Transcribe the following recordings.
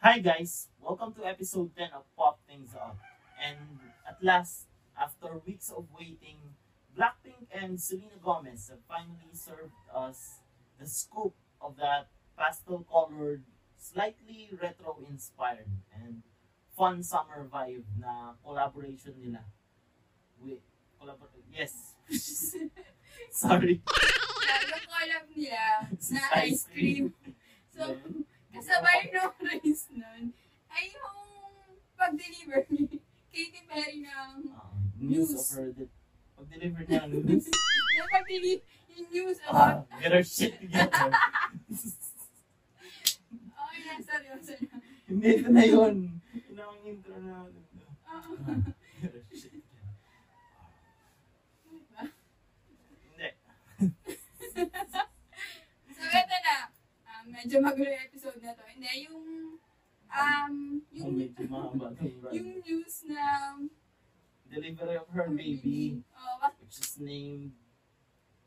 Hi guys! Welcome to episode 10 of Pop Things Up. And at last, after weeks of waiting, Blackpink and Selena Gomez have finally served us the scoop of that pastel-colored, slightly retro-inspired, and fun summer vibe na collaboration nila. With, collabor- yes. Sorry. Yung collab nila na ice cream. So, kasabay nung race nun, ay yung pag-deliver ni Katy Perry ng Uh, news of News. her that pag-deliver niya ng news. yung pag-deliver yung news Ah, about get her shit together. oh yeah, seryoso na. Hindi, ito na yun. Yun ang intro na. Oo. Get her shit together. Diba? Hindi. So, eto na. Um, medyo magulo yung episode na to. Hindi, yung um, yung, run. yung news na Delivery of her baby, Oh, kas- which is named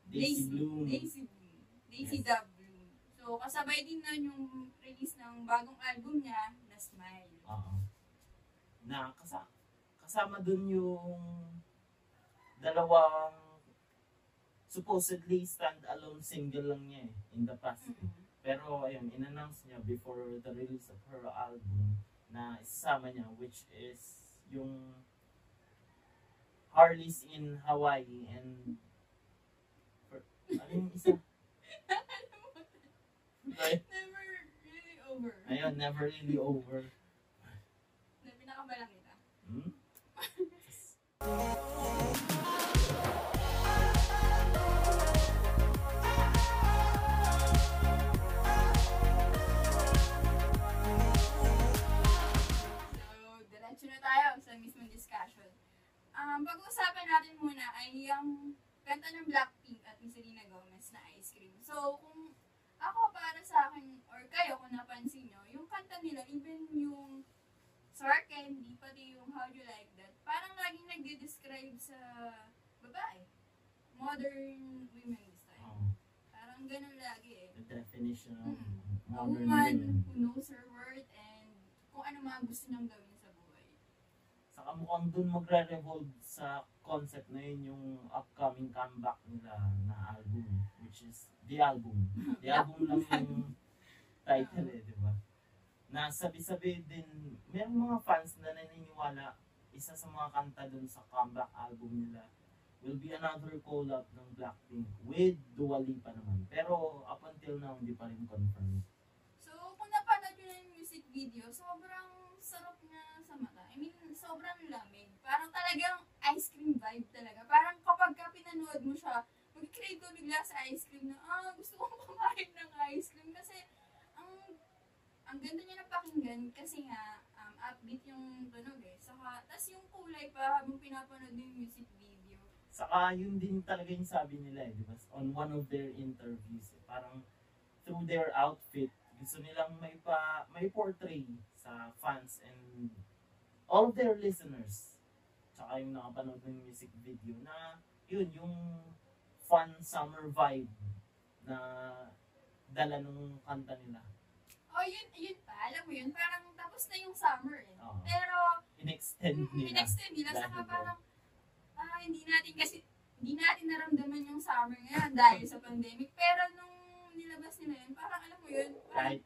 Daisy Bloom. Daisy Bloom. Daisy Yes. Dub Bloom. So, kasabay din nun yung release ng bagong album niya, na Smile. Oo. Na kasa kasama dun yung dalawang supposedly stand-alone single lang niya eh, in the past. eh. Pero ayun, in-announce niya before the release of her album na isasama niya which is yung Harley's in Hawaii and ano yung isa? Right? Never really over. Ayun, never really over. Na pinakabalang kita. Hmm? Um, pag-uusapan natin muna ay yung kanta ng Blackpink at ni Selena Gomez na Ice Cream. So, kung ako para sa akin, or kayo kung napansin nyo, yung kanta nila, even yung Sour Candy, pati yung How You Like That, parang laging nagde-describe sa babae. Modern women this time. Oh, Parang ganun lagi eh. the definition of Mm. A modern woman women. who knows her worth and kung ano mga gusto niyang gawin mukhang dun magre-revolve sa concept na yun yung upcoming comeback nila na album, which is The Album. The Album lang yung title eh, di ba? Na sabi-sabi din, merong mga fans na naniniwala isa sa mga kanta dun sa comeback album nila will be another collab ng Blackpink with Dua Lipa naman. Pero up until now, hindi pa rin confirmed. So, kung napanood nyo na yung music video, sobrang I mean, sobrang lamig. Parang talagang ice cream vibe talaga. Parang kapag ka pinanood mo siya, mag-crave ko bigla sa ice cream na, ah, gusto kong kumain ng ice cream. Kasi, ang ang ganda niya na pakinggan kasi nga, um, upbeat yung tunog eh. Saka, tas yung kulay pa habang pinapanood yung music video. Saka yun din talaga yung sabi nila eh, di ba? On one of their interviews, eh, parang through their outfit, gusto nilang may pa may portray sa fans and all their listeners. Tsaka yung nakapanood ng music video na yun, yung fun summer vibe na dala nung kanta nila. Oh, yun, yun pa. Alam mo yun, parang tapos na yung summer eh. Oo. Pero, In-extend Mm, nila. in-extend nila. Saka parang, ah, hindi natin kasi, hindi natin naramdaman yung summer ngayon dahil sa pandemic. Pero nung nilabas nila yun, parang alam mo yun, parang, kahit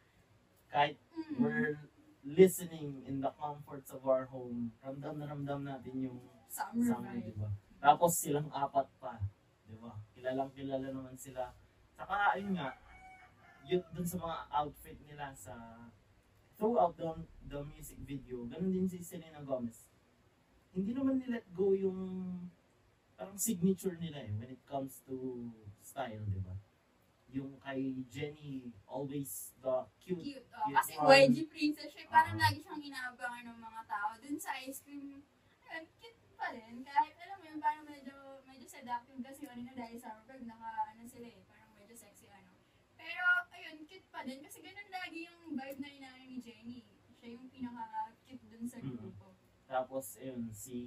kahit mm, we're listening in the comforts of our home, ramdam na ramdam natin yung summer summer, di ba? Tapos silang apat pa, di ba? Kilalang kilala naman sila. Saka, ayun nga, yun dun sa mga outfit nila sa throughout the, the music video, ganun din si Selena Gomez. Hindi naman nilet go yung parang signature nila eh when it comes to style, di ba? Yung kay Jenny, always the cute. Cute. Oh, Cute kasi one. Princess siya, parang Ah. lagi siyang inaabangan ng mga tao. Dun sa ice cream, ayun, cute pa rin. Kahit alam mo yun, parang medyo, medyo seductive kasi kanina dahil summer vibe, naka, ano sila eh, parang medyo sexy ano. Pero, ayun, cute pa din. Kasi ganun lagi yung vibe na inaano ni Jenny. Siya yung pinaka-cute dun sa Mm. grupo. Tapos, ayun, si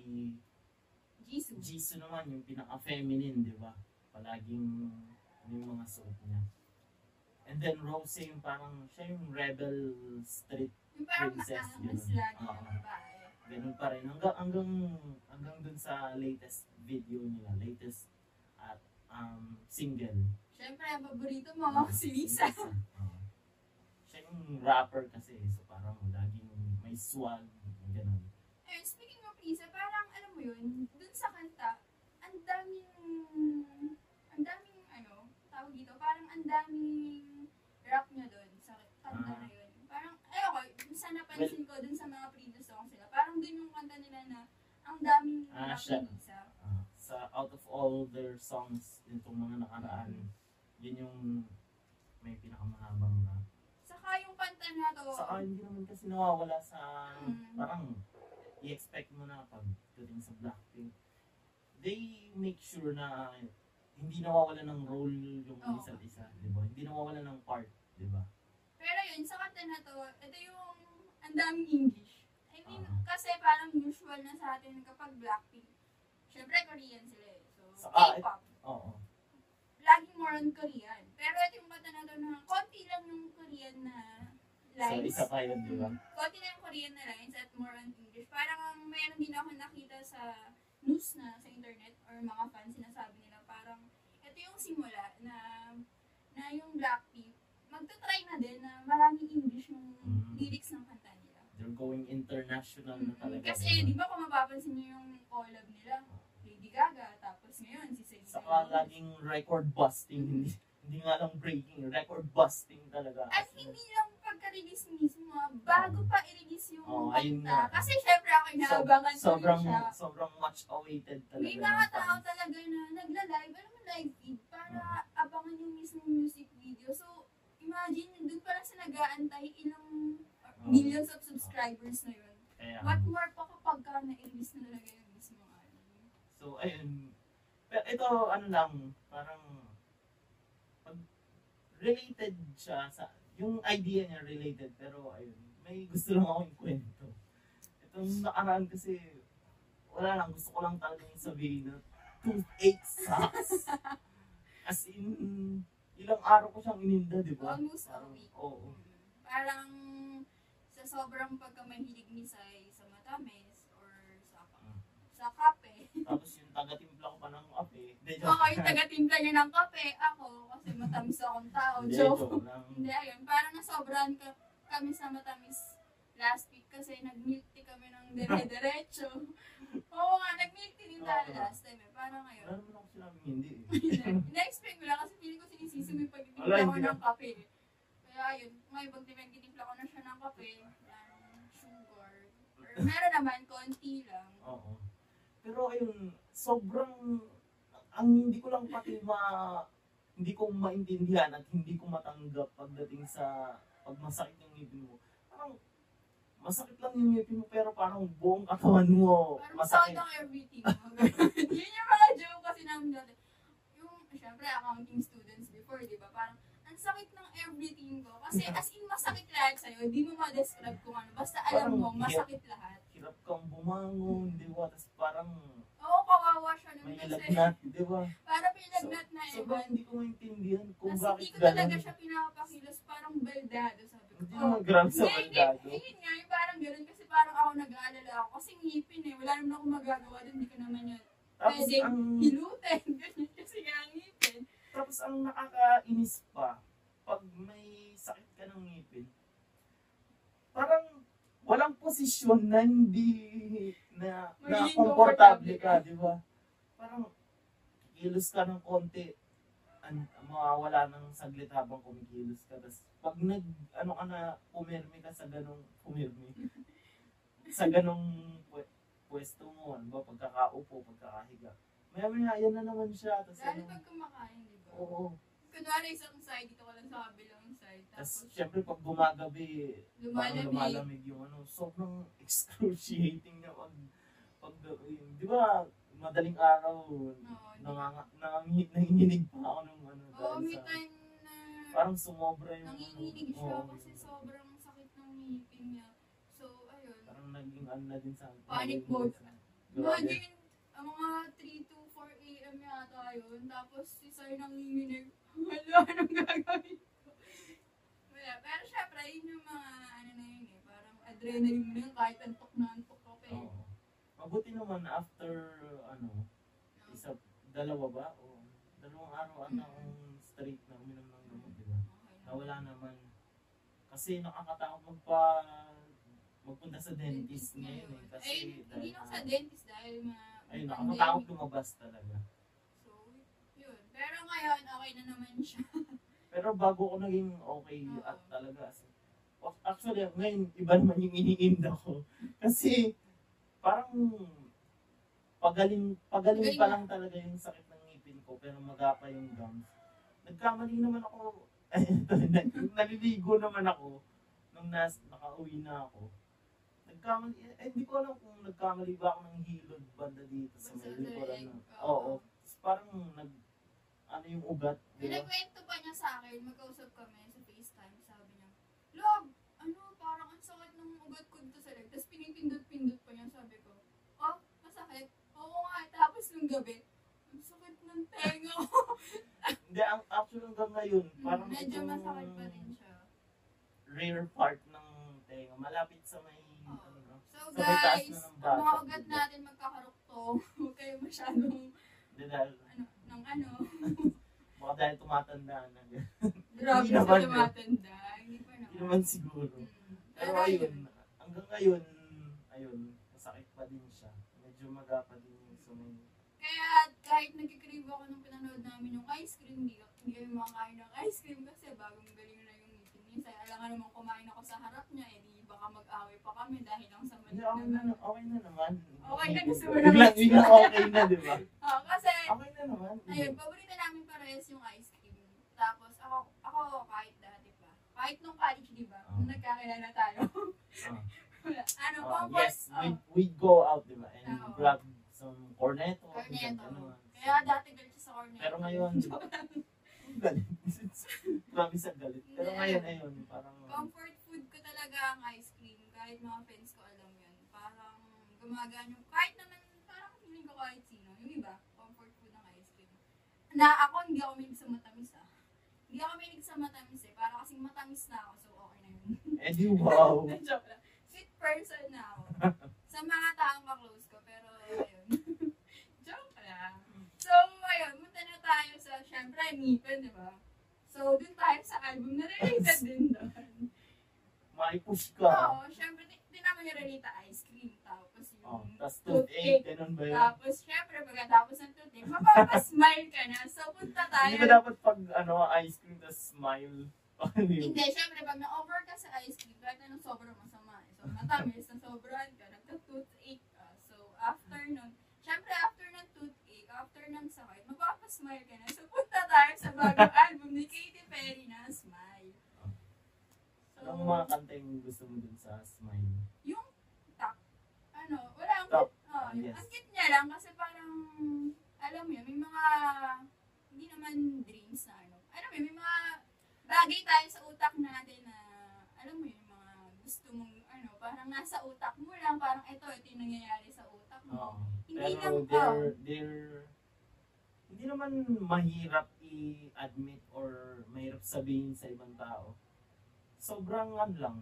Jisoo. Jisoo naman, yung pinaka-feminine, di ba? Palaging ano yung mga suot niya. And then Rose, yung parang, siya yung rebel street. Yung parang Parang princess. maangas Ganun. lagi Oo. ang babae. Ganun pa rin. Hanggang, hanggang, hanggang dun sa latest video nila, latest at um, single. Siyempre, ang paborito mo, si Lisa. Oo. Siya yung rapper kasi, so parang laging may swag, ganun. Ayun, speaking of Lisa, parang, alam mo yun, dun sa kanta, ang daming, ano, tawag dito, parang ang daming rap niya dun sa kanta Ah. na yun. Parang, ayoko, dun sa napansin ko, dun sa mga previous songs nila, parang dun yung kanta nila na, ang daming Ah, rap siya. Ah, sa out of all their songs nitong mga nakaraan, yun yung may pinakamahabang rap. Saka yung kanta na to, Saka hindi naman kasi nawawala sa Mm. parang i-expect mo na pag sa Blackpink. They make sure na hindi nawawala ng role yung Oo. isa't isa, di ba? Hindi nawawala ng part, di ba? Pero yun, sa kanta na to, ito yung ang daming English. I mean, Ah. kasi parang usual na sa atin kapag Blackpink, syempre Korean sila eh. So, Saka- K-pop. Oo. Laging more on Korean. Pero ito yung kanta na to na konti lang yung Korean na So, lines. isa pa yun, di ba? Konti na yung Korean na lines at more on English. Parang ang mayroon din ako nakita sa news na sa internet or mga fans sinasabi ito yung simula na na yung Blackpink magta-try na din na maraming English yung Mm. lyrics ng kanta nila. They're going international na talaga. Kasi di di ba kung mapapansin niyo yung collab nila, Lady Gaga, tapos ngayon si Selena Saka laging record busting, hindi hindi nga lang breaking, record busting talaga. At hindi lang pagka-release mismo, ah, bago pa i-release yung ayun kanta. Kasi syempre ako inaabangan ko sobrang siya. sobrang much awaited talaga. May mga tao talaga na nagla-live, alam mo live feed, para abangan yung mismo music video. So, imagine, dun pa lang sila nag-aantay ilang Oo. millions of subscribers na yun. Kaya, What more pa kapag ka na-release na talaga yung mismo album. so, ayun. Pero ito, ano lang, parang, pag related siya sa, yung idea niya related, pero ayun, may gusto lang akong kwento. Itong nakaraan kasi, wala lang, gusto ko lang talaga yung sabihin na, toothache sucks. As in, ilang araw ko siyang ininda, di ba? Almost a week. Oo. Parang sa sobrang pagkamahilig ni Sai sa matamis or sa Mm. sa kape. Tapos yung taga-timpla ko pa ng kape. Oo, yung taga-timpla niya ng kape, ako, kasi matamis akong tao, Hindi, joke. joke lang. Hindi, ayun, parang nasobrahan ka, kami sa matamis last week kasi nag-milk tea kami ng dire-diretso. Oo nga, din tayo Oo. last time eh. Parang Wala ngayon. naman ako sinabing hindi eh. Na-expect ko lang kasi feeling ko sinisisi mo yung Wala, pagtitimpla ko ng kape. Kaya ayun, ngayon pag tinitimpla ko na siya ng kape, ng sugar, or meron naman, konti lang. Oo. Pero ayun, sobrang, ang hindi ko lang pati ma, hindi ko maintindihan at hindi ko matanggap pagdating sa, pag masakit yung ngipin mo. Parang, masakit lang yung ngipin mo pero parang buong katawan mo Parang masakit. sound ang everything mo. Yun yung mga joke kasi namin dati. Yung, syempre, accounting students before, di ba? Parang, ang sakit ng everything ko. Kasi as in, masakit lahat sa'yo. Di mo ma-describe kung ano. Basta alam mo, Parang, masakit lahat. Hirap kang bumangon, di ba? Tapos parang Oo, kawawa siya nun may kasi. lagnat, di ba? Parang pinagnat na Sobrang ewan. hindi ko maintindihan kung bakit hindi ko talaga ganun. siya pinapakilos. Parang baldado, sabi ko. Hindi Oh, naman grabe sa Hindi, hindi. baldado. Nga, yung parang ganun. Kasi parang ako nag-aalala ako. Kasi ngipin eh. Wala naman ako magagawa doon. Hindi ko naman yun. Tapos Pwedeng ang hilutin. Ganun kasi nga ang ngipin. Tapos ang nakakainis pa, pag may sakit ka ng ngipin, parang walang posisyon na hindi na, na Magiging komportable ka, di ba? Parang kilos ka ng konti, an, mawawala ng saglit habang kumikilos ka. Tapos pag nag, ano ka na, pumirmi ka sa ganong, pumirmi, sa ganong pwe- pwesto mo, ano ba, pagkakaupo, pagkakahiga. Maya maya, yan na naman siya. Tapos Lalo ano, pag kumakain, di ba? Oo. Kunwari isang side, dito ka lang sa kabilang side. Tapos, syempre, pag gumagabi, lumalamig. lumalamig yung ano, sobrang excruciating na pag, pag, di ba, madaling araw, Oo, nanganga, nanginginig pa ako ng ano, Oo, dahil may sa, time na parang sumobra yung, nanginginig siya oo, kasi sobrang sakit ng ngipin niya. So, ayun. parang naging ano na din sa, Panic mode. Grabe. Imagine, ang mga 3 to 4 a.m. yata yun. Tapos, si Sai nanginginig. Wala, anong gagawin ko? Wala. Pero syempre, yun yung mga, ano na yun eh, parang adrenaline mo na yun, kahit antok na antok ka pa eh. Oo. Mabuti naman after, ano, isa, dalawa ba? O dalawang araw ata akong straight na uminom ng gamot, di ba? Okay. Nawala naman. Kasi nakakatakot magpa magpunta sa dentist ngayon eh. Kasi Ay, hindi dahil na- sa dentist dahil ma... ayun, nakakatakot lumabas talaga. So, yun. Pero ngayon, okay na naman siya. Pero bago ko naging okay at talaga, as- actually, ngayon, iba naman yung iniinda ko. Kasi, parang, pagaling, pagaling pa lang talaga yung sakit ng ngipin ko, pero magapa yung gums. Nagkamali naman ako, naliligo naman ako, nung nas, nakauwi na ako. Nagkamali, eh, hindi ko alam kung nagkamali ba ako ng hilod banda dito sa may likuran. oo. Oo. Tapos Parang, nag, ano yung ugat, di ba? Pinagkwento pa niya sa akin, magkausap kami sa FaceTime, sabi niya, Log, ano, parang ang sakit ng ugat ko dito sa leg. Tapos pinipindot-pindot pa niya, sabi ko, oh, masakit? Oo nga, tapos nung gabi, ang sakit ng tenga ko. Hindi, ang actually hanggang ngayon, parang Hmm, Medyo masakit pa rin siya. rear part ng tenga, malapit sa may, ano, So guys, ang mga ugat diba? natin magkakaruktong. Huwag kayo masyadong, hindi dahil, ano, ng ano. baka dahil tumatanda na. Grabe naman, eh. tumatanda. Hindi pa Hindi naman. naman siguro. Mm. Pero ayun, hanggang ngayon, ayun, masakit pa din siya. Medyo magapa din yung may, Kaya kahit nagkikrave ako nung pinanood namin yung ice cream, hindi, hindi kami makakain ng ice cream kasi bagong galing na yung ngipin. Minsan, alam nga naman kumain ako sa harap niya, eh baka mag-away pa kami dahil lang sa hindi, okay na, okay na naman. Okay na, gusto mo Biglang, naman. biglang okay na, di ba? Oh, kasi, Okay na naman. ayun, paborito namin parehas yung ice cream. Tapos, ako, ako kahit dati pa. Kahit nung college, di ba? Nung Ah. nagkakilala tayo. Ah. ano, Ah, comfort, yes, oh, we, we go out, di ba? And Oo. grab some corneto. corneto. ano, Kaya dati galit sa corneto. Pero ngayon, galit. Promise ang galit. Pero ngayon, ayun, parang, Comfort food ko talaga ang ice. Kahit mga friends ko alam yun. Parang gumagaan yung, kahit naman, parang feeling ko kahit sino. Yung iba, comfort food ang ice cream. Na ako, hindi ako mahilig sa matamis ah. Hindi ako mahilig sa matamis eh. Para kasing matamis na ako, so okay na yun. eh di wow. Joke lang. Sweet person na ako. sa mga taong ka-close ko, pero ayun. Joke lang. So, ayun, munta na tayo sa, syempre, ngipin, di ba? So, dun tayo sa album na related din doon. Maipush ka. Oo, syempre, di, di naman yung relita ice cream. Tapos yung Oh, Tapos toothache. ganun ba yun? Tapos, syempre, pagkatapos ng toothache, mapapasmile ka na. So, punta tayo. Hindi ba dapat pag ano, ice cream, tapos smile? Yun? Hindi, syempre, pag na-over ka sa ice cream, kahit anong sobrang masama. eh. So, matamis, na sobrahan ka, nagka-toothache ka. So, after nun, syempre, after ng toothache, after ng sakit, mapapasmile ka na. So, punta tayo sa bagong album ni Katy Perry na. Anong mga kanta yung gusto mo dun sa smile? yung top, ano, wala ang Top. oh, yes. ang cute niya lang kasi parang, alam mo yun, may mga, hindi naman dreams na ano, alam mo yun, may mga bagay tayo sa utak natin na, alam mo yun, mga gusto mong, ano, parang nasa utak mo lang, parang ito, ito yung nangyayari sa utak mo. Oo. Hindi Pero lang, they're, they're, hindi naman mahirap i-admit or mahirap sabihin sa ibang tao. Sobrang ano lang,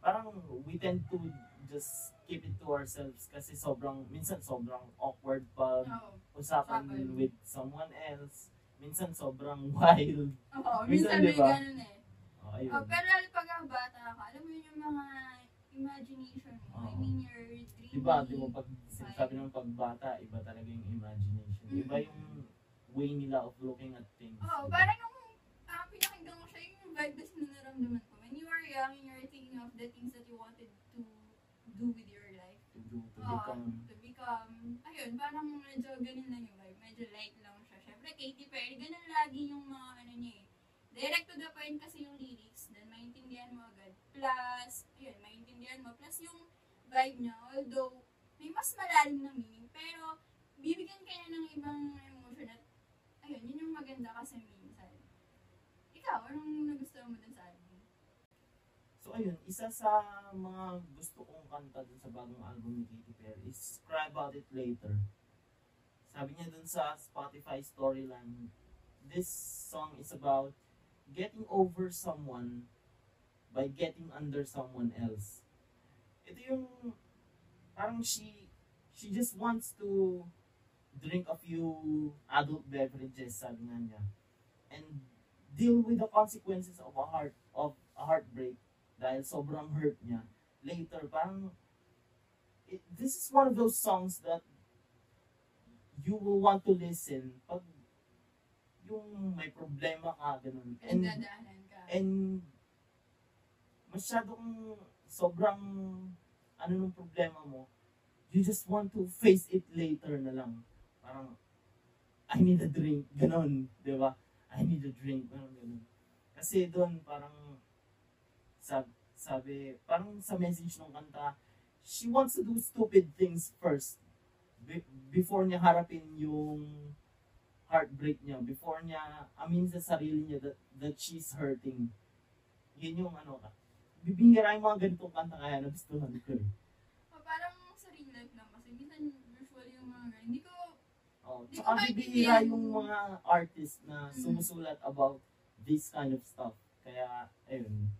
parang we tend to just keep it to ourselves kasi sobrang, minsan sobrang awkward pag Oo. usapan Usapan. with someone else. Minsan sobrang wild. Oo, Minsan, minsan may diba? ganun eh. Oh, ayun. Oh, pero lalo pag ang bata ka, alam mo yun yung mga imagination mo. I Oo. mean, your dreamy. Diba, di mo pag sinasabi ng pagbata, iba talaga yung imagination. Iba Mhm. yung way nila of looking at things. Oo, diba? parang nung uh, pinakinggan ko siya, yung vibe kasi na naramdaman ko. When you were young and you're thinking of the things that you wanted to do with your life. to do, to Oo, become, to become, ayun, parang medyo ganun lang yung vibe. Medyo light lang siya. Siyempre, Katy Perry, ganun lagi yung mga ano niya eh. Direct to the point kasi yung lyrics, then maintindihan mo agad. Plus, ayun, maintindihan mo. Plus yung vibe niya, although may mas malalim na meaning, pero bibigyan ka niya ng ibang emotion at ayun, yun yung maganda kasi. Ikaw, anong nagustuhan mo dun sa album? So ayun, isa sa mga gusto kong kanta dun sa bagong album ni Katy Perry is Cry About It Later. Sabi niya dun sa Spotify storyline, this song is about getting over someone by getting under someone else. ito yung, parang she, she just wants to drink a few adult beverages, sabi nga niya. And deal with the consequences of a heart, of a heartbreak dahil sobrang hurt niya. Later, parang, it, this is one of those songs that you will want to listen pag yung may problema ka, ganun. And, ka. and masyadong sobrang ano nung problema mo, you just want to face it later na lang. Parang, I need a drink, ganon, di ba? I need a drink, parang ganon. Kasi doon, parang, sabi, sabi, parang sa message ng kanta, she wants to do stupid things first. Be- before niya harapin yung heartbreak niya, before niya amin sa sarili niya that, that she's hurting. Yun yung ano ka. Bibihira yung mga ganitong kanta kaya nagustuhan ko eh. O, parang sa real life lang kasi minsan usually yung mga ganun, hindi ko Oh, tsaka maintindihan bibihira yung mga artist na Mhm. sumusulat about this kind of stuff. Kaya, ayun.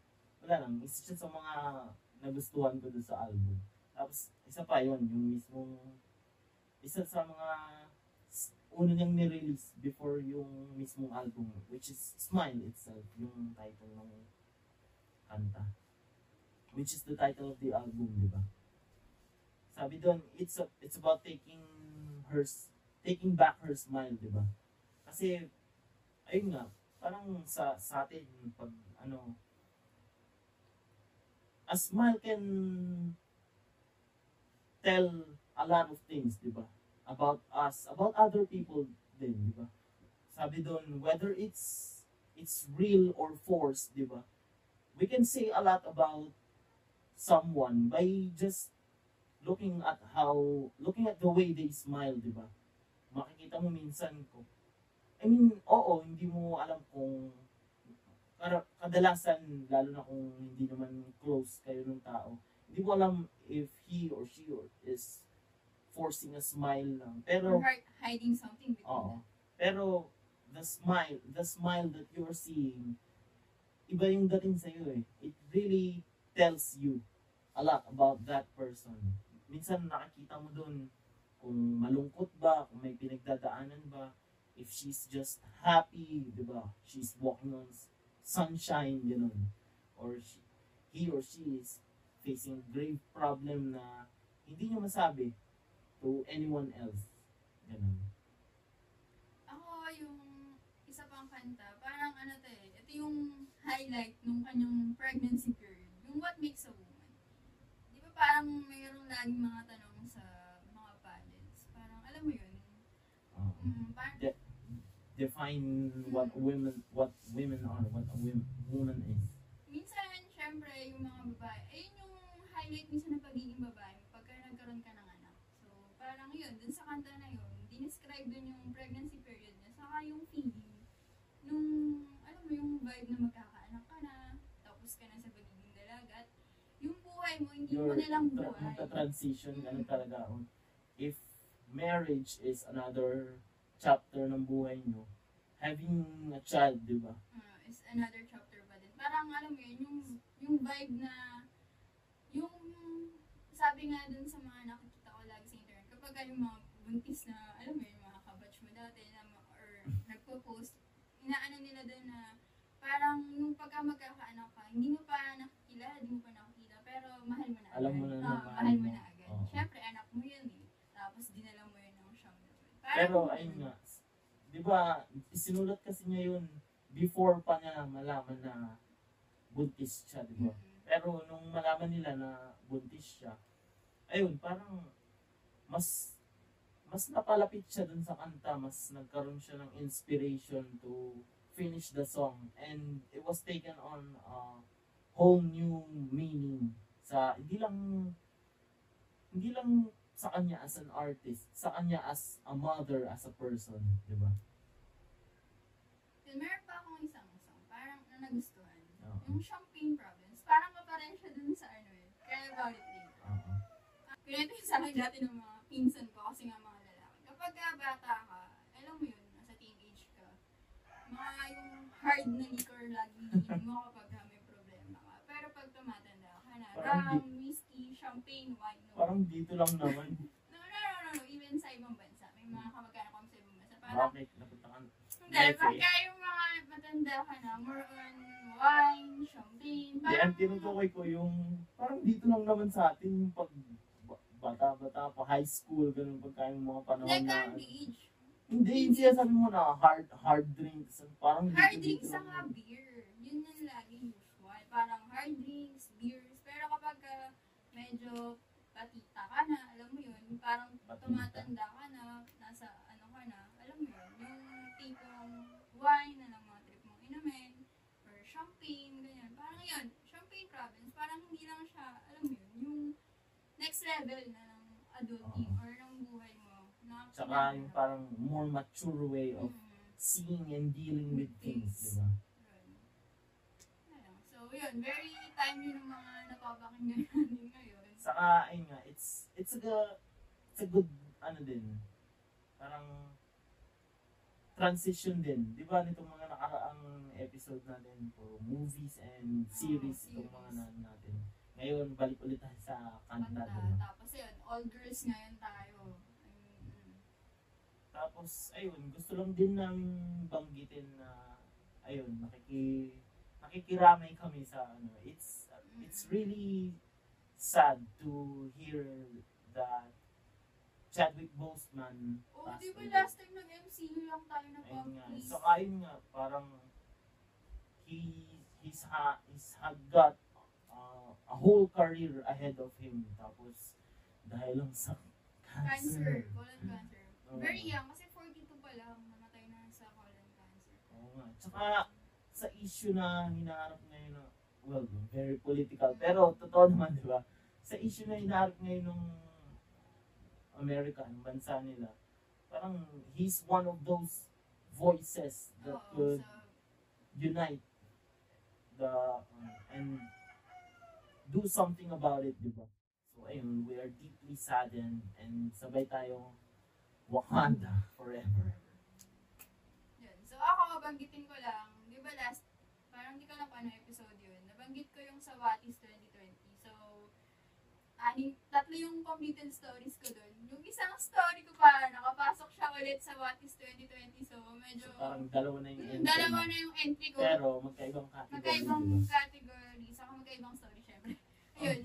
Wala lang. Isa siya sa mga nagustuhan ko doon sa album. Tapos, isa pa yun, yung mismong, isa sa mga una niyang nirelease before yung mismong album, which is Smile itself, yung title ng kanta. Which is the title of the album, di ba? Sabi doon, it's a, it's about taking her taking back her smile, di ba? Kasi, ayun nga, parang sa, sa atin, pag ano, a smile can tell a lot of things, di ba? About us, about other people din, di ba? Sabi doon, whether it's it's real or forced, di ba? We can say a lot about someone by just looking at how, looking at the way they smile, di ba? Makikita mo minsan ko. I mean, oo, hindi mo alam kung kadalasan, lalo na kung hindi naman close kayo ng tao, hindi mo alam if he or she or is forcing a smile lang. Pero, or hi- hiding something between oo. Pero, the smile, the smile that you're seeing, iba yung dating sa'yo eh. It really tells you a lot about that person. Minsan nakikita mo doon kung malungkot ba, kung may pinagdadaanan ba, if she's just happy, di ba? She's walking on sunshine, ganun. Or she, he or she is facing grave problem na hindi niya masabi to anyone else. Ganun. Ako, yung isa pang kanta, parang ano to eh, ito yung highlight nung kanyang pregnancy period. Yung what makes a woman. Di ba parang mayroong laging mga tanong sa mga pageants. Parang, alam mo yun, Mm, parang, define what women what women are, what a women, woman is. minsan, syempre, yung mga babae, ayun yung highlight minsan ng pagiging babae mo pagka nagkaroon ka ng anak. So, parang yun, dun sa kanta na yun, dinescribe dun yung pregnancy period niya, saka yung feeling, nung, alam mo, yung vibe na magkakaanak ka na, tapos ka na sa pagiging dalaga, at yung buhay mo, hindi mo Your na lang tra- buhay. magta-transition ka na talaga. oh. If marriage is another chapter ng buhay nyo, having a child, di ba? uh, is another chapter pa din. Parang alam mo yun, yung, yung vibe na, yung, sabi nga dun sa mga nakikita ko lagi sa internet, kapag yung mga buntis na, alam mo yun, mga kabatch mo dati, na, or nagpo-post, inaano nila dun na, parang yung pagka magkakaanak ka, hindi mo pa nakikilala, hindi mo pa nakikita, pero mahal mo na agad. Alam mo na na Oo, mahal mo na agad. Oo. Siyempre, anak mo yun eh. Tapos dinala mo yun ng siyam na buwan. Parang, Pero ayun nga, di ba, sinulat kasi niya yun before pa niya malaman na buntis siya, di ba? Mm. Pero nung malaman nila na buntis siya, ayun, parang mas mas napalapit siya dun sa kanta, mas nagkaroon siya ng inspiration to finish the song and it was taken on a whole new meaning sa hindi lang hindi lang sa kanya as an artist, sa kanya as a mother, as a person, di ba? Meron pa akong isang song, parang na nagustuhan. Oo. Yung Champagne Province, parang kapareho siya dun sa ano eh. Kaya about it later. Oo. Pinito yung sa akin dati ng mga pinsan ko kasi nga mga lalaki. Kapag ah, bata ka, alam mo yun, nasa teenage ka, mga yung hard na liquor lagi mo kapag ah, may problema ka. Pero pag tumatanda ka na, Parang whiskey, champagne, wine, no. Parang dito lang naman. No, no, no, no, no. Even sa ibang bansa. May mga kamag-anak kami sa ibang bansa. Parang, Bakit? Napunta ka hindi, pagka yung mga matanda ka na, more on wine, champagne, parang, tinutukoy ko yung, parang dito lang naman sa atin yung pag ba- bata-bata pa, high school, ganun pagka yung mga panahon like na, early age. hindi, hindi sabi mo na hard, hard drinks, parang dito, Hard dito drinks saka naman. beer. Yun yung laging usual. Parang hard drinks, beers. Pero kapag uh, medyo patita ka na, alam mo yun, parang Patita. tumatanda ka na, nasa ano ka na, alam mo yun, yung tipong wine na lang mga trip mong inumin, or champagne, ganyan. Parang yun, champagne province, parang hindi lang siya, alam mo yun, yung next level na ng adulting or ng buhay mo. Na Tsaka yung parang more mature way of Mm. seeing and dealing with things, di ba? So, yun. Very timely ng mga napapakinggan Saka, ayun nga, it's, it's a, it's a good, ano din, parang, transition din. Di ba, nitong mga nakaraang episode natin for movies and series, Oo, itong mga series. na, natin. Ngayon, balik ulit tayo sa kanta, Kanta. di ba? Tapos yun, all girls ngayon tayo. Mm, Tapos, ayun, gusto lang din namin banggitin na, ayun, nakiki, nakikiramay kami sa, ano, it's, it's really sad to hear that Chadwick Boseman Oh, di ba away. last time nag-MCU lang tayo na Ayun nga. So, ayun nga, parang he, he's, ha, he's had got uh, a whole career ahead of him. Tapos, dahil lang sa Cancer. cancer. Colon cancer. Oo. Very young. Kasi 42 pa lang. Namatay na sa colon cancer. Oo nga. Tsaka, sa issue na hinaharap ngayon, ng- well, very political. Pero, totoo naman, di ba? Sa issue na hinaharap ngayon ng America, ng bansa nila, parang he's one of those voices that Oo, could so, unite the um, and do something about it, di ba? So ayun, we are deeply saddened and sabay tayong Wakanda forever. Yun. So ako, banggitin ko lang, di ba last, parang di ko lang paano episode yun, nabanggit ko yung sa What is 2020. So, aning, tatlo yung completed stories ko dun. Yung isang story ko pa, nakapasok siya ulit sa What is 2020. So, medyo, So parang dalawa na yung Mm, entry. dalawa na yung entry ko. Pero magkaibang category, magkaibang di ba? category, saka magkaibang story, syempre. Ayun.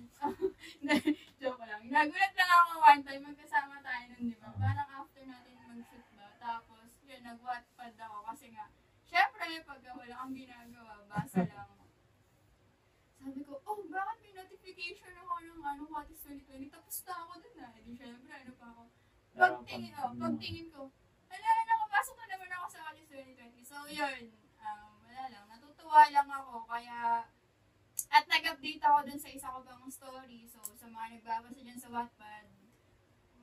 Joke lang. Nagulat lang ako one time, magkasama tayo nun, di ba? Parang after natin mag-shoot ba, tapos, yun, nag-wattpad ako kasi nga, syempre, pagka wala kang ginagawa, basa lang. Sabi ko, oh, bakit may notification ako ng ano, what is 2020? Tapos na ako dun na. Hindi, syempre, ano pa ako. Pagtingin, pag- oh, pagtingin ko, wala na, nakapasok na naman ako sa What is 2020. So, yun, um, wala lang, natutuwa lang ako, kaya, at nag-update ako dun sa isa ko bang story. So, sa mga nagbabasa dyan sa Wattpad,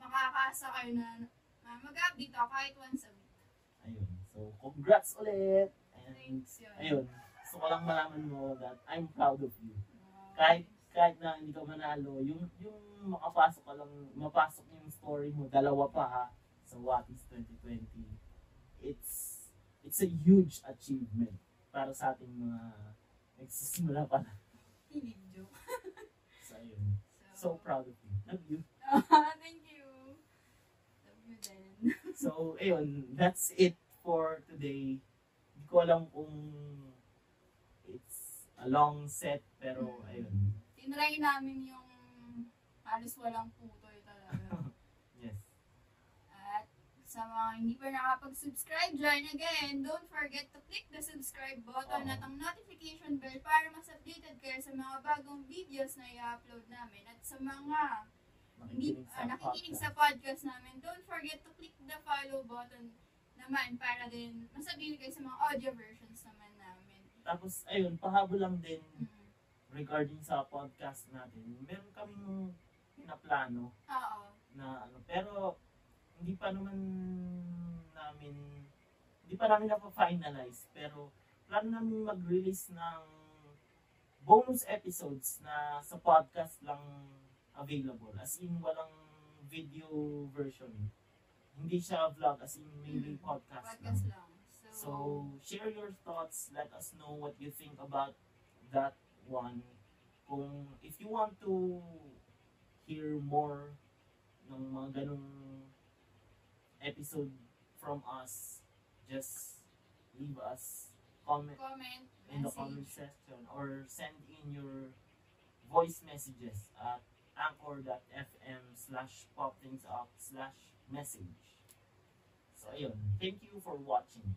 makakaasa kayo na uh, mag-update ako kahit once a week. Ayun. So, congrats ulit. And, Thanks yun. ayun. Gusto ko lang malaman mo that I'm proud of you. Kahit kahit na hindi ka manalo, yung yung makapasok ka lang, mapasok yung story mo, dalawa pa ha, sa What is 2020. It's it's a huge achievement para sa ating mga nagsisimula pa lang. Joke. So, ayun. So proud of you. Love you. Thank you. Love you din. So, ayun, that's it for today. Hindi ko alam kung a long set, pero ayun. Tinry namin yung halos walang putoy talaga. Yes. At sa mga hindi pa nakapag-subscribe dyan, again, don't forget to click the subscribe button Oo. at ang notification bell para mas updated kayo sa mga bagong videos na i-upload namin. At sa mga hindi Nakikinig sa ah, nakikinig sa podcast. namin, don't forget to click the follow button naman para din mas updated kayo sa mga audio versions naman. Tapos, ayun, pahabol lang din Mm. regarding sa podcast natin. Meron kaming pinaplano Oo. na ano, pero hindi pa naman namin hindi pa namin na-finalize pero plano namin mag-release ng bonus episodes na sa podcast lang available as in walang video version hindi siya vlog as in maybe Mm. podcast, Podcast lang lang. So, share your thoughts let us know what you think about that one kung if you want to hear more ng mga ganong episode from us, just leave us comment Comment, in the message. comment section or send in your voice messages at anchor.fm slash pop things up slash message. So, ayun. Thank you for watching.